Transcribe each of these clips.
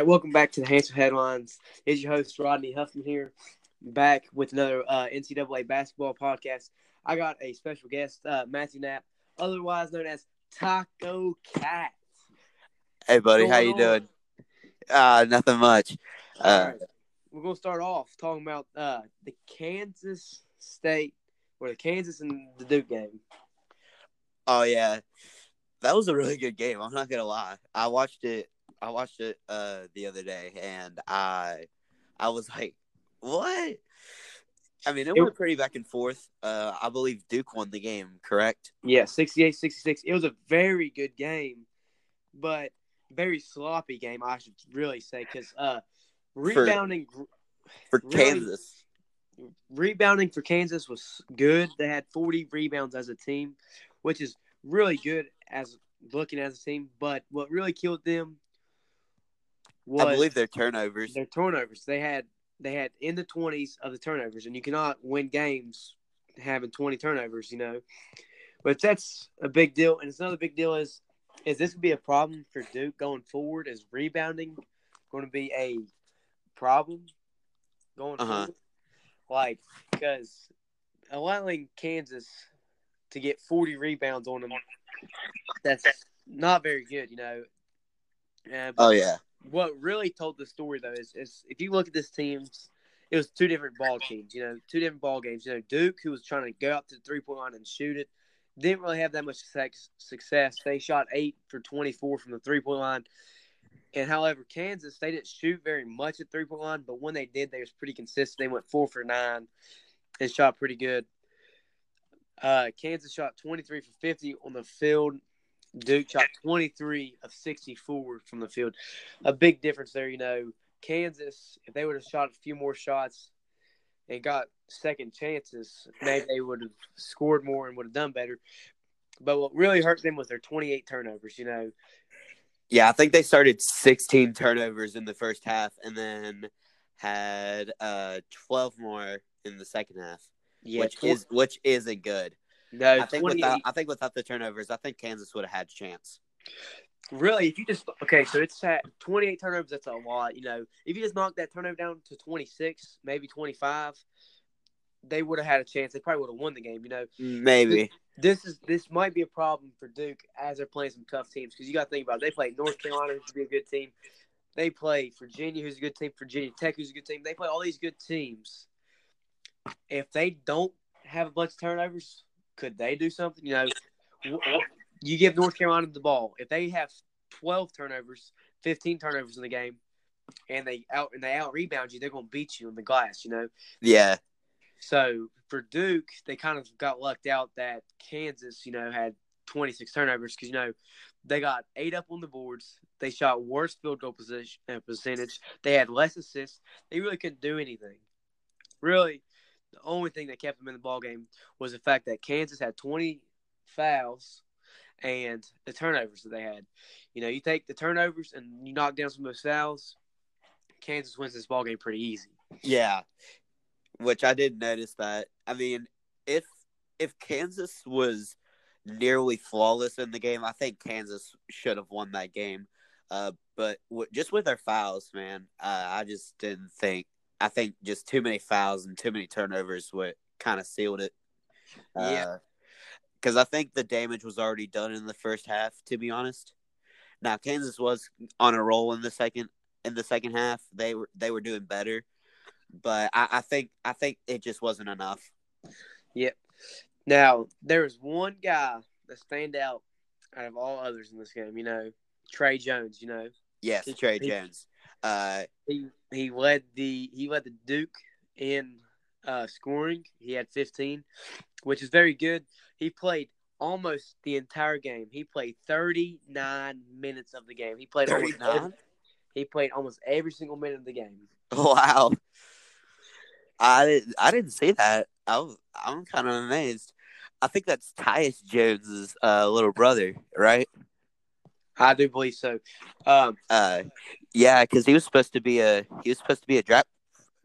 All right, welcome back to the Hansel Headlines. It's your host Rodney Huffman here, back with another uh, NCAA basketball podcast. I got a special guest, uh, Matthew Knapp, otherwise known as Taco Cat. Hey, buddy, how you on? doing? Uh, nothing much. Uh, right, we're gonna start off talking about uh, the Kansas State or the Kansas and the Duke game. oh yeah, that was a really good game. I'm not gonna lie. I watched it. I watched it uh the other day, and I, I was like, what? I mean, it It- went pretty back and forth. Uh, I believe Duke won the game, correct? Yeah, 68-66. It was a very good game, but very sloppy game, I should really say, because uh, rebounding For Really? Kansas. rebounding for Kansas was good. They had 40 rebounds as a team, which is really good as looking as a team. But what really killed them was I believe their turnovers. their turnovers. They had they had in the 20s of the turnovers, and you cannot win games having 20 turnovers. You know, but that's a big deal. And it's another big deal is is this would be a problem for Duke going forward? Is rebounding going to be a problem going Uh-huh. forward? Like because allowing Kansas to get 40 rebounds on them, that's not very good. You know. Uh, Oh yeah. What really told the story though is, is if you look at this teams, it was two different ball teams. You know, two different ball games. You know, Duke who was trying to go up to the three point line and shoot it, didn't really have that much success. They shot eight for twenty four from the three point line. And however, Kansas they didn't shoot very much at three point line, but when they did, they was pretty consistent. They went four for nine and shot pretty good. Uh, Kansas shot twenty three for fifty on the field. Duke shot 23 of 64 from the field. A big difference there, you know. Kansas, if they would have shot a few more shots and got second chances, maybe they would have scored more and would have done better. But what really hurt them was their 28 turnovers, you know. Yeah, I think they started 16 turnovers in the first half, and then had uh 12 more in the second half, Yeah, which is which isn't good. No, I think without I think without the turnovers, I think Kansas would have had a chance. really, if you just okay, so it's at 28 turnovers. That's a lot, you know. If you just knock that turnover down to 26, maybe 25, they would have had a chance. They probably would have won the game, you know. Maybe. this is this might be a problem for Duke as they're playing some tough teams because you got to think about it. they play North Carolina, who's be a good team. They play Virginia, who's a good team. Virginia Tech, who's a good team. They play all these good teams. If they don't have a bunch of turnovers, could they do something? You know, you give North Carolina the ball. If they have twelve turnovers, fifteen turnovers in the game, and they out and they out rebound you, they're going to beat you in the glass. You know. Yeah. So for Duke, they kind of got lucked out that Kansas, you know, had 26 turnovers because you know they got eight up on the boards. They shot worse field goal position uh, percentage. They had less assists. They really couldn't do anything. Really, the only thing that kept them in the ball game was the fact that Kansas had 20 fouls and the turnovers that they had. You know, you take the turnovers and you knock down some of those fouls. Kansas wins this ball game pretty easy. Yeah. Which I did notice that. I mean, if if Kansas was nearly flawless in the game, I think Kansas should have won that game. Uh, but w- just with their fouls, man, uh, I just didn't think. I think just too many fouls and too many turnovers what kind of sealed it. Yeah. Because I think the damage was already done in the first half. To be honest, now Kansas was on a roll in the second in the second half. They were they were doing better, but I, I think I think it just wasn't enough. Yep. Now there was one guy that stand out out of all others in this game. You know, Tre Jones. You know, Yes, He- Tre he- Jones. Uh, he he led the he led the Duke in uh, scoring. He had 15, which is very good. He played almost the entire game. He played 39 minutes of the game. He played almost every, 39? he played almost every single minute of the game. wow. I didn't I didn't see that. I was, I'm kind of amazed. I think that's Tyus Jones's uh, little brother, right? I do believe so. Um, Uh, yeah, because he was supposed to be a he was supposed to be a draft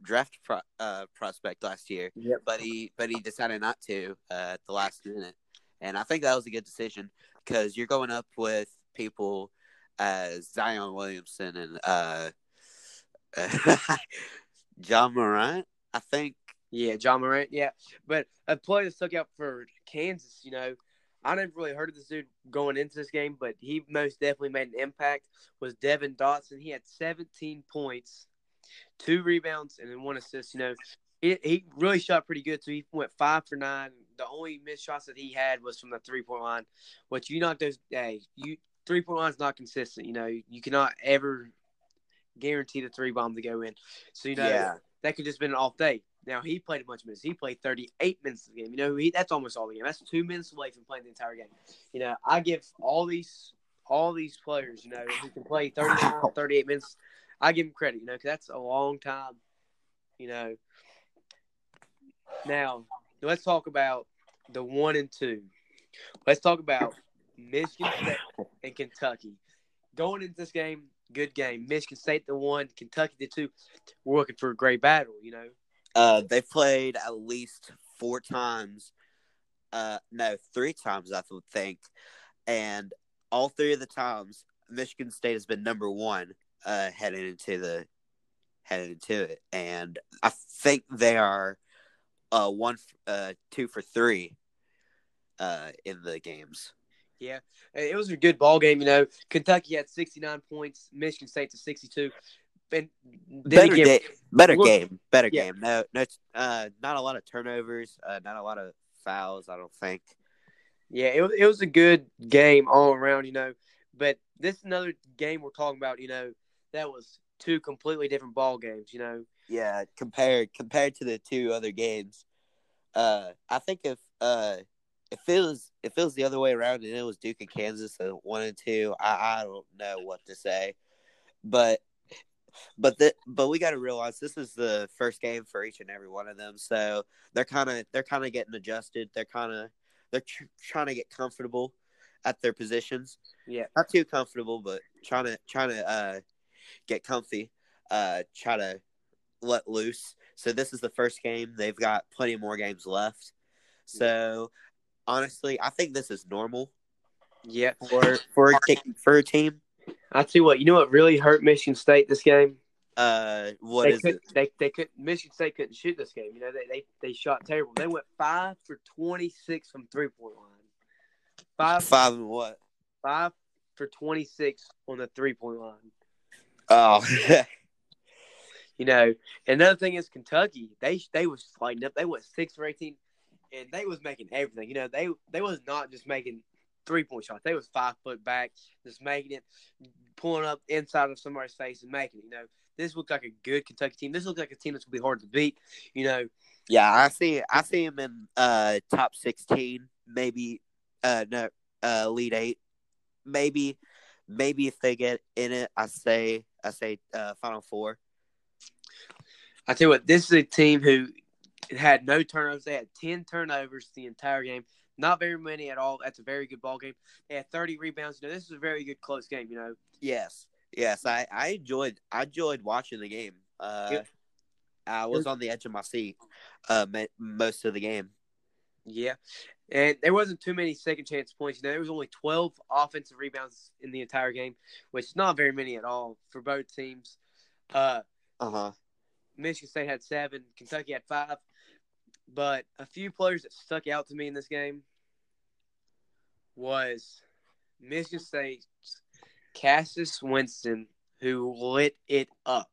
draft pro, uh, prospect last year, Yep. but he but he decided not to uh, at the last minute, and I think that was a good decision because you're going up with people as Zion Williamson and uh, John Morant, I think. Yeah, John Morant. Yeah, but a player that stuck out for Kansas, you know, I never really heard of this dude going into this game, but he most definitely made an impact. Was Devon Dotson? He had 17 points, two rebounds, and then one assist. You know, he, he really shot pretty good. So he went five for nine. The only missed shots that he had was from the three point line, which you not those. Hey, you three point line is not consistent. You know, you cannot ever guarantee the three bomb to go in. So you know Yeah. that could just been an off day. Now he played a bunch of minutes. He played 38 minutes of the game. You know, he, that's almost all the game. That's two minutes away from playing the entire game. You know, I give all these all these players, you know, who can play 39, 38 minutes, I give them credit. You know, because that's a long time. You know. Now let's talk about the one and two. Let's talk about Michigan State and Kentucky. Going into this game, good game. Michigan State the one, Kentucky the two. We're looking for a great battle. You know. Uh, they played at least four times. Uh, no, three times I would think, and all three of the times Michigan State has been number one uh, heading into the heading into it, and I think they are uh one uh two for three uh in the games. Yeah, it was a good ball game. You know, Kentucky had 69 points, Michigan State to 62. And Better game, better look- game, better yeah. game. No, no, uh, not a lot of turnovers, uh, not a lot of fouls. I don't think. yeah, it, was- it was a good game all around. You know, but this is another game we're talking about. You know, that was two completely different ball games. You know, Yeah, compared compared to the two other games, uh, I think if uh, if it was if it was the other way around and it was Duke and Kansas at one and two, I, I don't know what to say, but but the, but we got to realize this is the first game for each and every one of them, so they're kind of they're kind of getting adjusted. They're kind of they're tr- trying to get comfortable at their positions. yeah, Not too comfortable, but trying to trying to uh, get comfy. Uh, try to let loose. So this is the first game. They've got plenty more games left. So honestly, I think this is normal yeah. for for a, for a team. I tell you what, you know what really hurt Michigan State this game? Uh, what they is it? They they could Michigan State couldn't shoot this game. You know, they they, they shot terrible. They went five for 26 from three point line. Five Five and what? five for 26 on the three point line. Oh, You know, another thing is Kentucky. They they was lighting up. They went six for 18, and they was making everything. You know, they they was not just making three point shot. They was five foot back, just making it, pulling up inside of somebody's face and making it. You know, this looked like a good Kentucky team. This looked like a team that's gonna be hard to beat. You know, yeah. I see. I see him in uh top sixteen, maybe. Uh, no, uh, elite eight, maybe. Maybe if they get in it, I say. I say uh, final four. I tell you what, this is a team who had no turnovers. They had ten turnovers the entire game. Not very many at all. That's a very good ball game. They had thirty rebounds. You know, this is a very good close game. You know, Yes, yes, I, I enjoyed I enjoyed watching the game. Uh, Yep. I was on the edge of my seat, uh, most of the game. yeah. And there wasn't too many second chance points. You know, there was only twelve offensive rebounds in the entire game, which is not very many at all for both teams. Uh, Uh huh. Michigan State had seven. Kentucky had five. But a few players that stuck out to me in this game was Michigan State's Cassius Winston, who lit it up.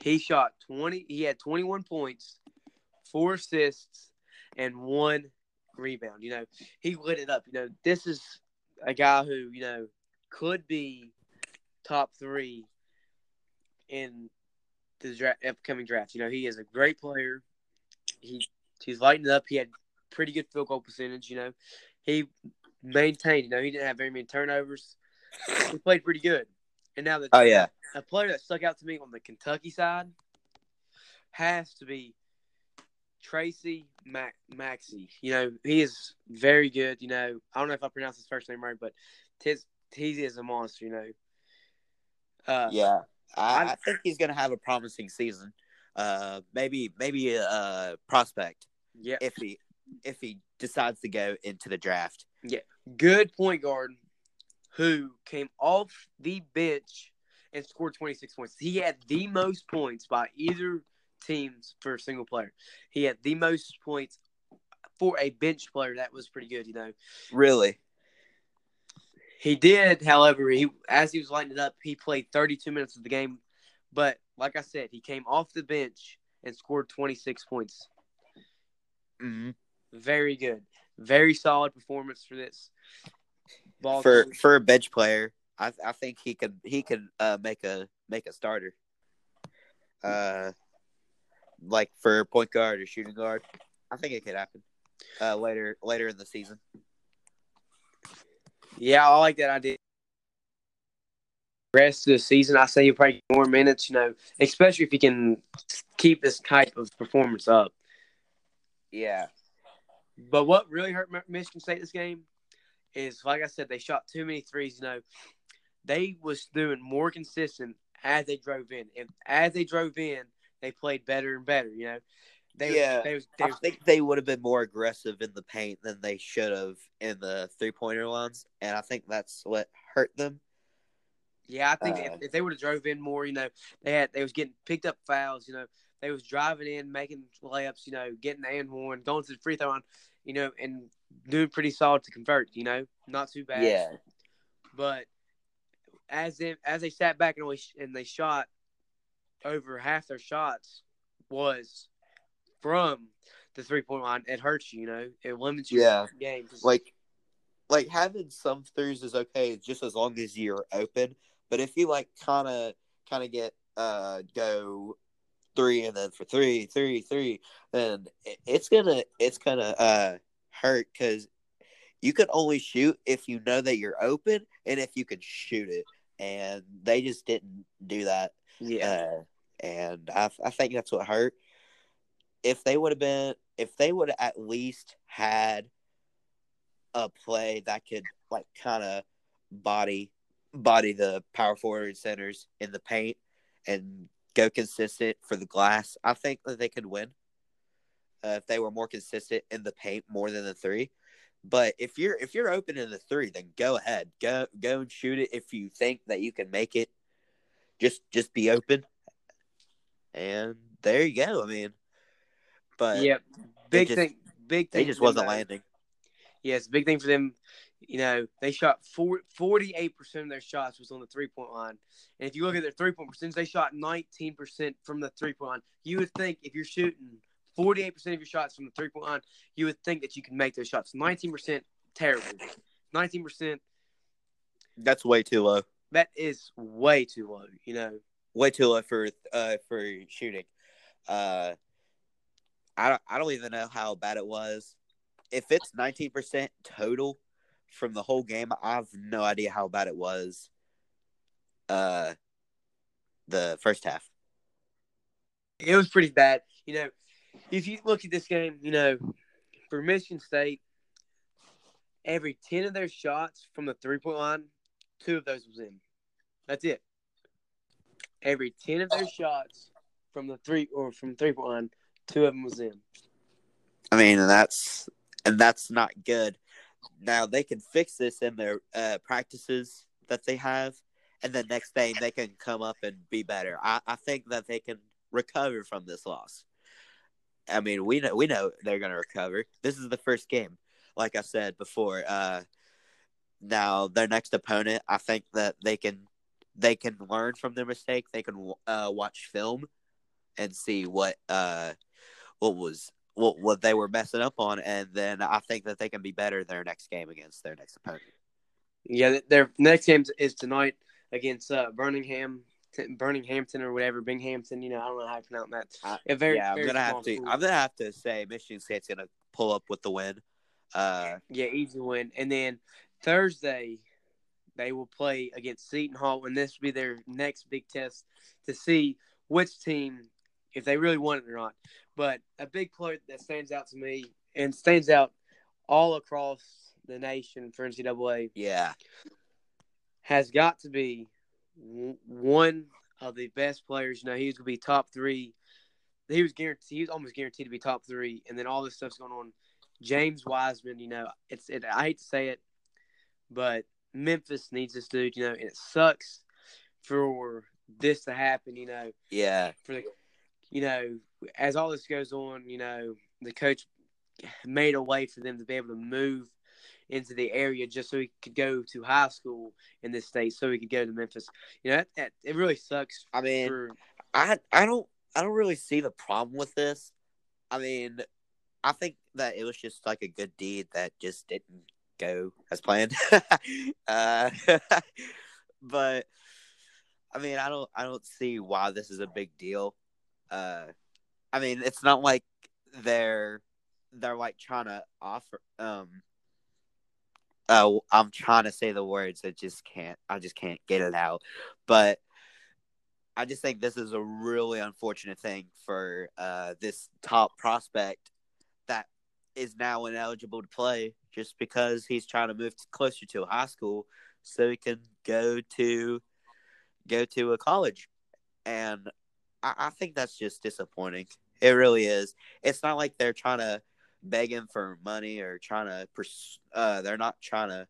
He shot twenty. He had twenty-one points, four assists, and one rebound. You know, he lit it up. You know, this is a guy who you know could be top three in the draft, upcoming draft. You know, he is a great player. He he's lighting up. He had pretty good field goal percentage. You know, he maintained. You know, he didn't have very many turnovers. He played pretty good. And now the Oh yeah. a player that stuck out to me on the Kentucky side has to be Tracy Mac- Maxey. You know, he is very good. You know, I don't know if I pronounced his first name right, but he is a monster. You know, uh, Yeah. I, I- I think he's gonna have a promising season. Uh, maybe maybe a, uh prospect yeah, if he if he decides to go into the draft. Yeah. Good point guard who came off the bench and scored 26 points. He had the most points by either teams for a single player. He had the most points for a bench player. That was pretty good, you know. Really? He did, however, he as he was lighting it up, he played 32 minutes of the game. But like I said, he came off the bench and scored 26 points. Mm-hmm. Very good. Very solid performance for this ball For team. for a bench player, I I think he could he could uh, make a make a starter. Uh, like for point guard or shooting guard, I think it could happen. Uh, later later in the season. Yeah, I like that idea. Rest of the season, I say you probably get more minutes, you know, especially if you can keep this type of performance up. Yeah. But what really hurt Michigan State this game is, like I said, they shot too many threes. You know, they was doing more consistent as they drove in, and as they drove in, they played better and better. You know, they Yeah. they was, they I think they would have been more aggressive in the paint than they should have in the three pointer lines, and I think that's what hurt them. yeah. I think uh, if, if they would have drove in more, you know, they had they was getting picked up fouls. You know, they was driving in, making layups. You know, getting the and one, going to the free throw line. You know, and doing pretty solid to convert. You know, not too bad. Yeah. But as they as they sat back and, we, and they shot over half their shots was from the three point line. It hurts you, you know. It limits your Yeah. game. Like, like having some threes is okay just as long as you're open. But if you like kind of kind of get uh go three and then for three three three, then it's gonna it's gonna uh hurt because you can only shoot if you know that you're open and if you can shoot it. And they just didn't do that. yeah, Uh, and I, I think that's what hurt. If they would have been, if they would have at least had a play that could like kind of body body the power forward centers in the paint and go consistent for the glass, I think that they could win. Uh, if they were more consistent in the paint more than the three. But if you're if you're open in the three, then go ahead, go go and shoot it. If you think that you can make it, just just be open. And there you go. I mean, but yeah. Big just- thing. Big thing. they just wasn't landing. Yes, big thing for them. You know, they shot 48 percent of their shots was on the three point line, and if you look at their three point percentage, they shot nineteen percent from the three point line. You would think if you're shooting 48 percent of your shots from the three point line, you would think that you can make those shots. Nineteen percent, terrible. Nineteen percent, That's way too low. that is way too low. You know, Way too low for uh for shooting. Uh, I don't I don't even know how bad it was. If it's nineteen percent total from the whole game, I have no idea how bad it was. Uh, the first half. it was pretty bad. You know, if you look at this game, you know, for Michigan State, every 10 of their shots from the three point line, two of those was in. That's it. Every 10 of their shots from the three or from three point line, two of them was in. I mean, and that's and that's not good. Now they can fix this in their uh, practices that they have, and the next day they can come up and be better. I, I think that they can recover from this loss. I mean, we know we know they're going to recover. This is the first game, like I said before. Uh, now their next opponent, I think that they can they can learn from their mistake. They can uh, watch film and see what uh what was what what they were messing up on, and then I think that they can be better their next game against their next opponent. Yeah, their next game is tonight against uh, Birmingham, Birminghamton or whatever, Binghamton. You know, I don't know how to pronounce that. I- A very, yeah, I'm gonna have to. school. I'm gonna have to say Michigan State's gonna pull up with the win. Uh, Yeah, easy win. And then Thursday, they will play against Seton Hall, and this will be their next big test to see which team, if they really want it or not. But a big player that stands out to me and stands out all across the nation for NCAA yeah, has got to be one of the best players. You know, he was going to be top three. He was guaranteed. He was almost guaranteed to be top three, and then all this stuff's going on. James Wiseman, you know, it's. It, I hate to say it, but Memphis needs this dude. You know, and it sucks for this to happen. You know, Yeah. for the, you know, as all this goes on, you know, the coach made a way for them to be able to move into the area just so he could go to high school in this state, so he could go to Memphis. You know, that, that it really sucks I mean, for I I don't I don't really see the problem with this. I mean, I think that it was just like a good deed that just didn't go as planned. uh, but I mean, I don't I don't see why this is a big deal. Uh, I mean, it's not like they're they're like trying to offer um uh I'm trying to say the words I just can't I just can't get it out. But I just think this is a really unfortunate thing for uh this top prospect that is now ineligible to play just because he's trying to move closer to a high school so he can go to go to a college. And I, I think that's just disappointing. It really is. It's not like they're trying to beg him for money or trying to pers- uh they're not trying to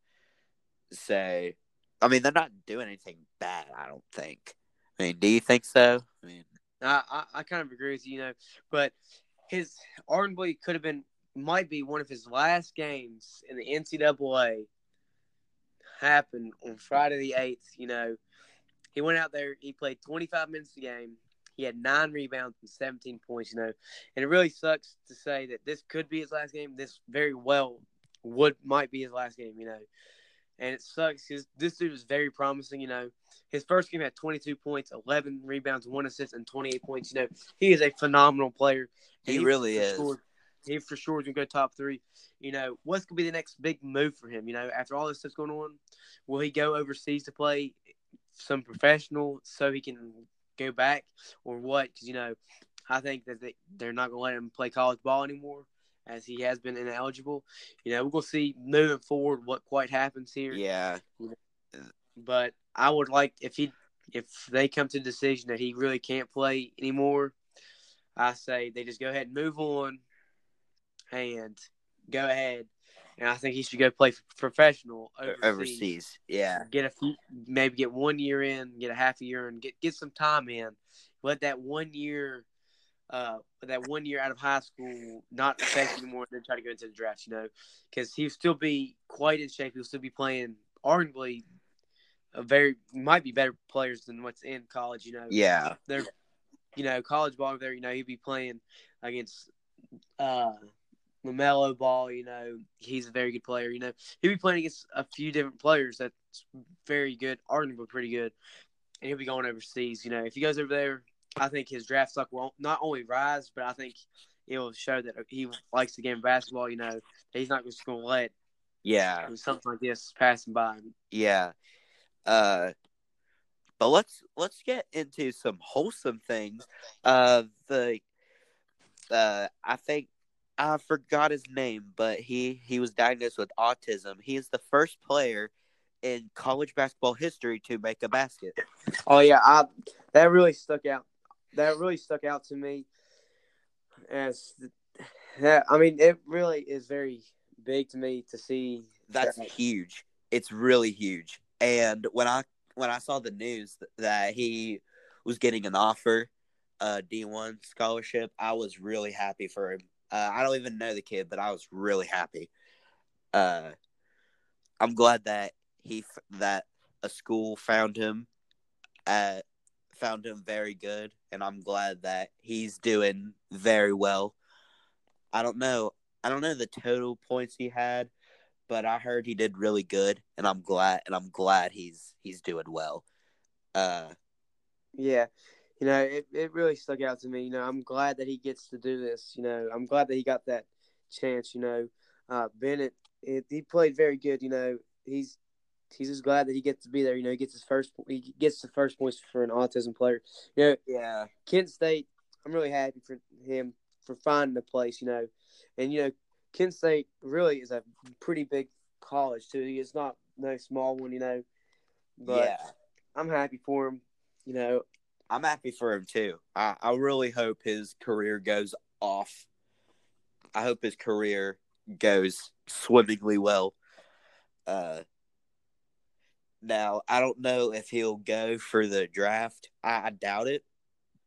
say I mean they're not doing anything bad, I don't think. I mean, do you think so? I mean, I, I, I kind of agree with you, you know, but his arguably could have been might be one of his last games in the NCAA happened on Friday the eighth. You know, he went out there, he played 25 minutes a game. He had nine rebounds and 17 points. You know, and it really sucks to say that this could be his last game. This very well would might be his last game. You know, and it sucks because this dude was very promising. You know, his first game had 22 points, 11 rebounds, one assist, and 28 points. You know, he is a phenomenal player. he And really is. Sure, he for sure is gonna go top three. You know, what's gonna be the next big move for him? You know, after all this stuff's going on, will he go overseas to play some professional so he can go back, or what? Because you know, I think that they, they're not gonna let him play college ball anymore. As he has been ineligible, you know, we're gonna see moving forward what quite happens here. Yeah. But I would like if he if they come to the decision that he really can't play anymore, I say they just go ahead and move on and go ahead. And I think he should go play professional overseas. Overseas. Yeah. Get a few, maybe get one year in, get a half a year, and get get some time in. Let that one year, uh, that one year out of high school not affect you anymore, and then try to go into the draft. You know, because he'll still be quite in shape. He'll still be playing arguably a very might be better players than what's in college. You know, Yeah. they're you know college ball there. You know, he'd be playing against uh LaMelo Ball. You know, he's a very good player. You know, he'll be playing against a few different players that's very good, arguably pretty good, and he'll be going overseas. You know, if he goes over there, I think his draft stock will not only rise, but I think it will show that he likes the game of basketball. You know, he's not just going to let Yeah. something like this pass him by. Yeah. Uh but let's let's get into some wholesome things. Uh the uh I think I forgot his name, but he he was diagnosed with autism. He is the first player in college basketball history to make a basket. Oh yeah, I that really stuck out. That really stuck out to me. As that, I mean, it really is very big to me to see. That's that. huge. It's really huge. And when I when I saw the news that he was getting an offer, a D one scholarship, I was really happy for him. Uh, I don't even know the kid, but I was really happy. Uh, I'm glad that he that a school found him, uh, found him very good, and I'm glad that he's doing very well. I don't know. I don't know the total points he had, but I heard he did really good, and I'm glad. And I'm glad he's he's doing well. Uh, Yeah, you know, it, it really stuck out to me. You know, I'm glad that he gets to do this. You know, I'm glad that he got that chance. You know, uh, Bennett, it, he played very good. You know, he's he's just glad that he gets to be there. You know, he gets his first he gets the first points for an autism player. You know, yeah, Kent State, I'm really happy for him for finding a place, you know. And you know, Kent State really is a pretty big college too. It's not no small one, you know. But yeah. I'm happy for him. You know, I'm happy for him too. I, I really hope his career goes off. I hope his career goes swimmingly well. Uh, Now, I don't know if he'll go for the draft. I, I doubt it,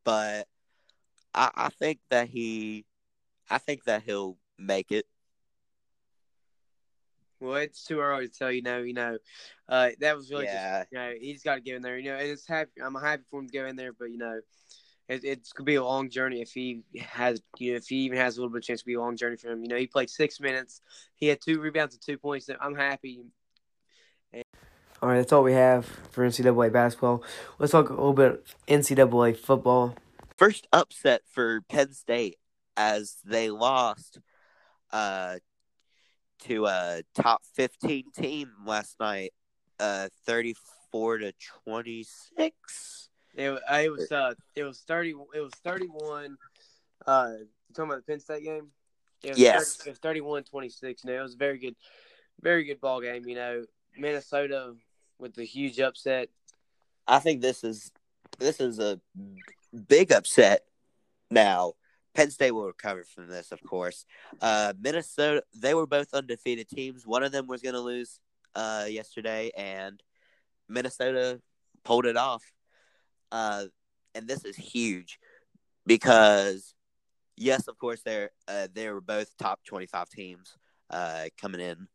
but I, I think that he, I think that he'll make it. Well, it's too early to tell. You know, you know, uh, that was really Yeah. just you know he's got to get in there. You know, and it's happy. I'm happy for him to go in there, but you know, it, it's gonna be a long journey if he has you know if he even has a little bit of chance to be a long journey for him. You know, he played six minutes. He had two rebounds and two points. So I'm happy. All right, that's all we have for NCAA basketball. Let's talk a little bit NCAA football. First upset for Penn State as they lost uh, to a top 15 team last night, uh, 34 to 26. It, it was uh it was thirty it was thirty one. Uh, you talking about the Penn State game? It was Yes. 30, it was 31-26. You know, it was a very good, very good ball game. You know, Minnesota with the huge upset. I think this is this is a big upset. Now, Penn State will recover from this, of course. Uh, Minnesota, they were both undefeated teams. One of them was going to lose uh, yesterday, and Minnesota pulled it off. Uh, and this is huge because, yes, of course, they're uh, they were both top twenty-five teams uh, coming in,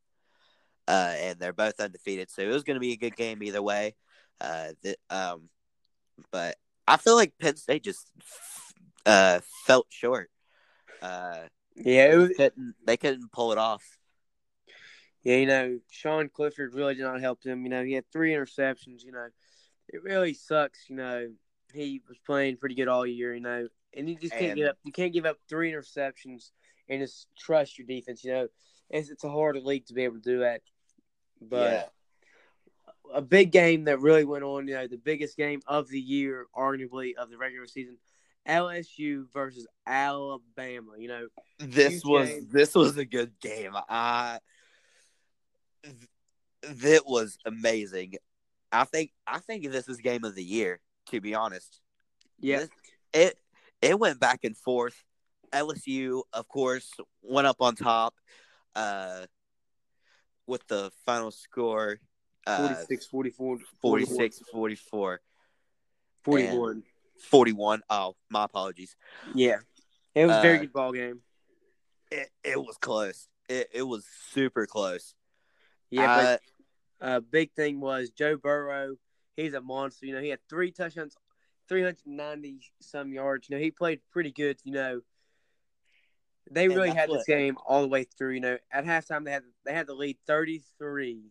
uh, and they're both undefeated. So it was going to be a good game either way. Th- um, but I feel like Penn State just uh, felt short. Uh, Yeah, it was, couldn't they couldn't pull it off? yeah. You know, Sean Clifford really did not help him. You know, he had three interceptions. You know, it really sucks. You know, he was playing pretty good all year. You know, and you just can't And- give up. You can't give up three interceptions and just trust your defense. You know, it's it's a harder league to be able to do that. But a big game that really went on, you know, the biggest game of the year, arguably of the regular season, LSU versus Alabama. You know, this huge was game. this was a good game. I that was amazing. I think I think this is game of the year. To be honest, yeah, it it went back and forth. LSU, of course, went up on top uh, with the final score uh, 46, 44, 46 44 41. 41. Oh, my apologies. Yeah, it was a very Uh, good ball game. It, it was close. It, it was super close. Yeah, Uh, but uh, big thing was Joe Burrow. He's a monster. You know, he had three touchdowns, 390 some yards. You know, he played pretty good. You know, they really had what- this game all the way through. You know, at halftime they had they had the lead 33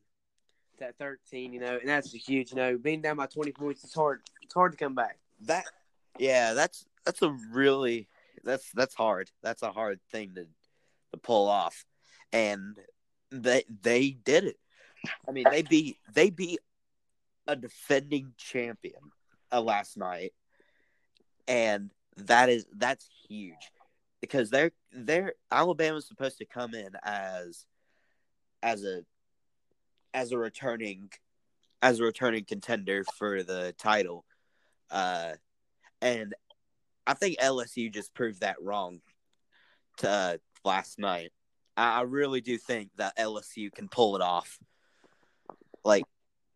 to 13. You know, and that's a huge. You know, being down by 20 points, it's hard. It's hard to come back. that yeah, that's that's a really that's that's hard. That's a hard thing to to pull off. And they they did it. I mean, they beat they beat a defending champion uh, last night. And that is that's huge because they're they're Alabama's supposed to come in as as a as a returning as a returning contender for the title. Uh and I think LSU just proved that wrong to uh, last night. I, I really do think that LSU can pull it off. Like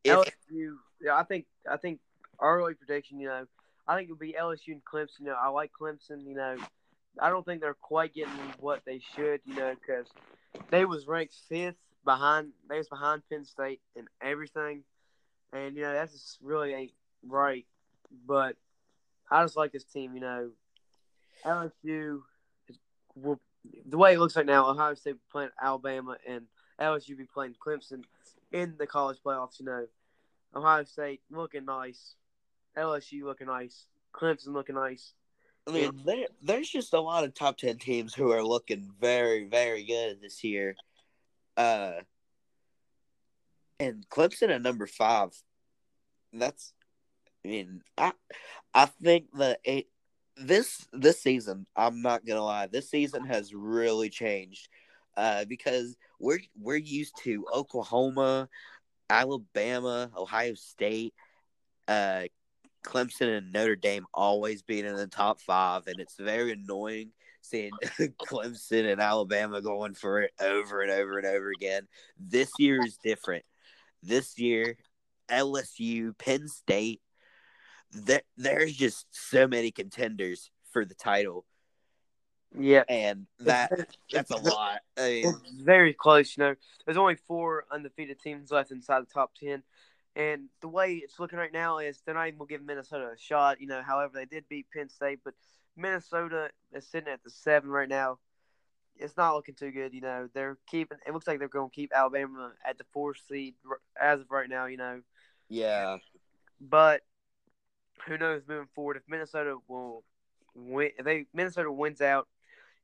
if LSU, yeah, I think I think our early prediction. You know, I think it'll be LSU and Clemson. You know, I like Clemson. You know, I don't think they're quite getting what they should. You know, because they was ranked fifth behind. They was behind Penn State and everything, and you know that's just really ain't right. But I just like this team. You know, LSU is will the way it looks like now. Ohio State playing Alabama and LSU be playing Clemson in the college playoffs. You know, Ohio State looking nice, LSU looking nice, Clemson looking nice. I mean, there, there's just a lot of top ten teams who are looking very, very good this year. Uh, and Clemson at number five. That's, mean, I, I think the eight this this season. I'm not gonna lie, this season has really changed. Uh, because we're we're used to Oklahoma, Alabama, Ohio State, uh, Clemson and Notre Dame always being in the top five, and it's very annoying seeing Clemson and Alabama going for it over and over and over again. This year is different. This year, LSU, Penn State. There, there's just so many contenders for the title, Yeah, and that It's- that's a lot. I mean, It's very close, you know. There's only four undefeated teams left inside the top ten. And the way it's looking right now is they're not even gonna give Minnesota a shot, you know. However, they did beat Penn State, but Minnesota is sitting at the seven right now. It's not looking too good, you know. They're keeping. It looks like they're going to keep Alabama at the four seed as of right now, you know. yeah, But who knows moving forward if Minnesota will win? If they Minnesota wins out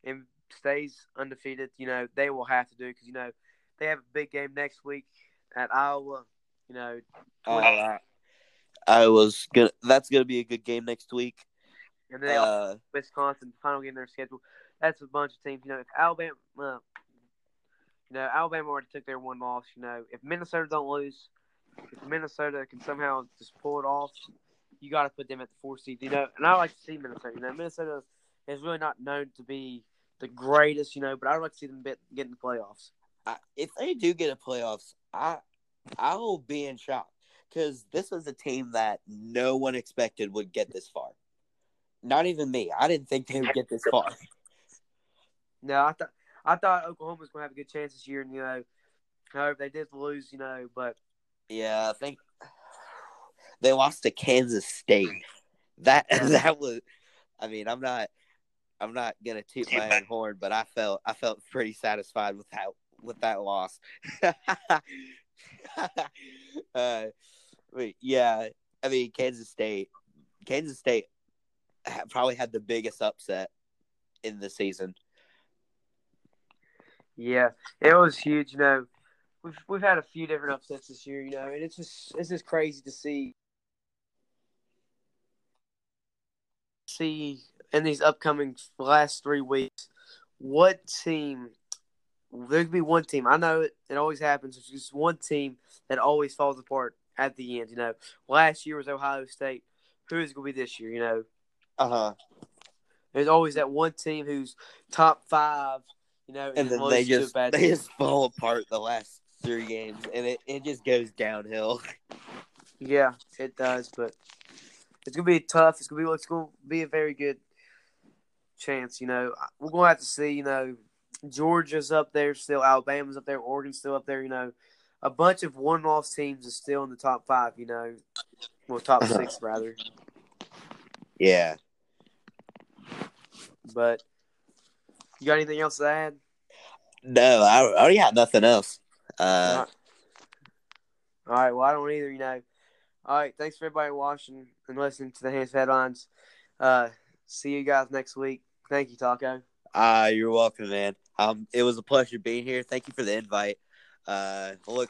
and stays undefeated, you know they will have to do because you know they have a big game next week at Iowa. You know, uh, I was gonna. That's gonna be a good game next week. and then Uh, Wisconsin final game of their schedule. That's a bunch of teams. You know, if Alabama, uh, you know Alabama already took their one loss. You know, if Minnesota don't lose, if Minnesota can somehow just pull it off, you got to put them at the four seed. You know, and I like to see Minnesota. You know, Minnesota is really not known to be the greatest. You know, but I would like to see them get, get in the playoffs. I, if they do get a playoffs, I I will be in shock because this was a team that no one expected would get this far. Not even me. I didn't think they would get this far. No, I thought I thought Oklahoma was going to have a good chance this year, and you know, however they did lose. You know, but Yeah, I think they lost to Kansas State. That that was. I mean, I'm not. I'm not gonna toot my own horn, but I felt I felt pretty satisfied with that with that loss. uh, yeah, I mean Kansas State. Kansas State ha- probably had the biggest upset in the season. Yeah, it was huge. You know, we've we've had a few different upsets this year. You know, and it's just it's just crazy to see see in these upcoming last three weeks what team. There could be one team. I know it, it always happens. It's just one team that always falls apart at the end. You know, last year was Ohio State. Who is it going to be this year? You know, Uh huh. there's always that one team who's top five. You know, And then they just bad they team. just fall apart the last three games, and it, it just goes downhill. Yeah, it does, but it's gonna be tough. It's gonna be it's gonna be a very good chance. You know, we're gonna have to see. You know, Georgia's up there still, Alabama's up there, Oregon's still up there. You know, a bunch of one-loss teams is still in the top five. You know, well, top Uh-huh. six rather. Yeah. But you got anything else to add? No, I, already have nothing else. Uh, All right. Well, I don't either. You know. All right. Thanks for everybody watching and listening to the Hands Headlines. Uh, see you guys next week. Thank you, Taco. uh, you're welcome, man. Um, it was a pleasure being here. Thank you for the invite. Uh, look